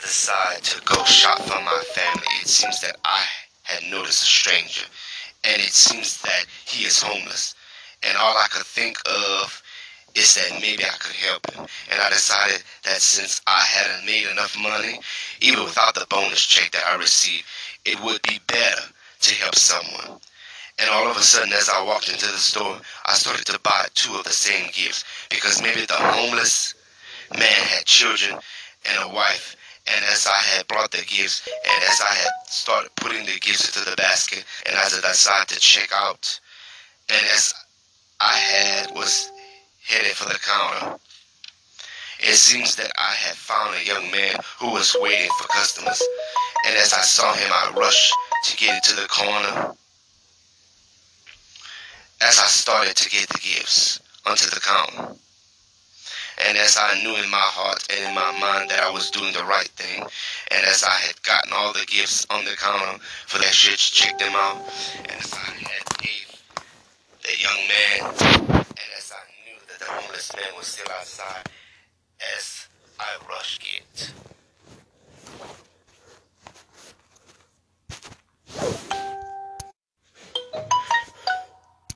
decided to go shop for my family, it seems that I had noticed a stranger, and it seems that he is homeless. And all I could think of is that maybe I could help him. And I decided that since I hadn't made enough money, even without the bonus check that I received, it would be better to help someone. And all of a sudden, as I walked into the store, I started to buy two of the same gifts because maybe the homeless man had children and a wife. And as I had brought the gifts, and as I had started putting the gifts into the basket, and as I decided to check out, and as I had was headed for the counter, it seems that I had found a young man who was waiting for customers. And as I saw him, I rushed to get into the corner. As I started to get the gifts onto the counter. As I knew in my heart and in my mind that I was doing the right thing, and as I had gotten all the gifts on the counter for that shit, checked them out, and as I had gave the young man, and as I knew that the homeless man was still outside, as I rushed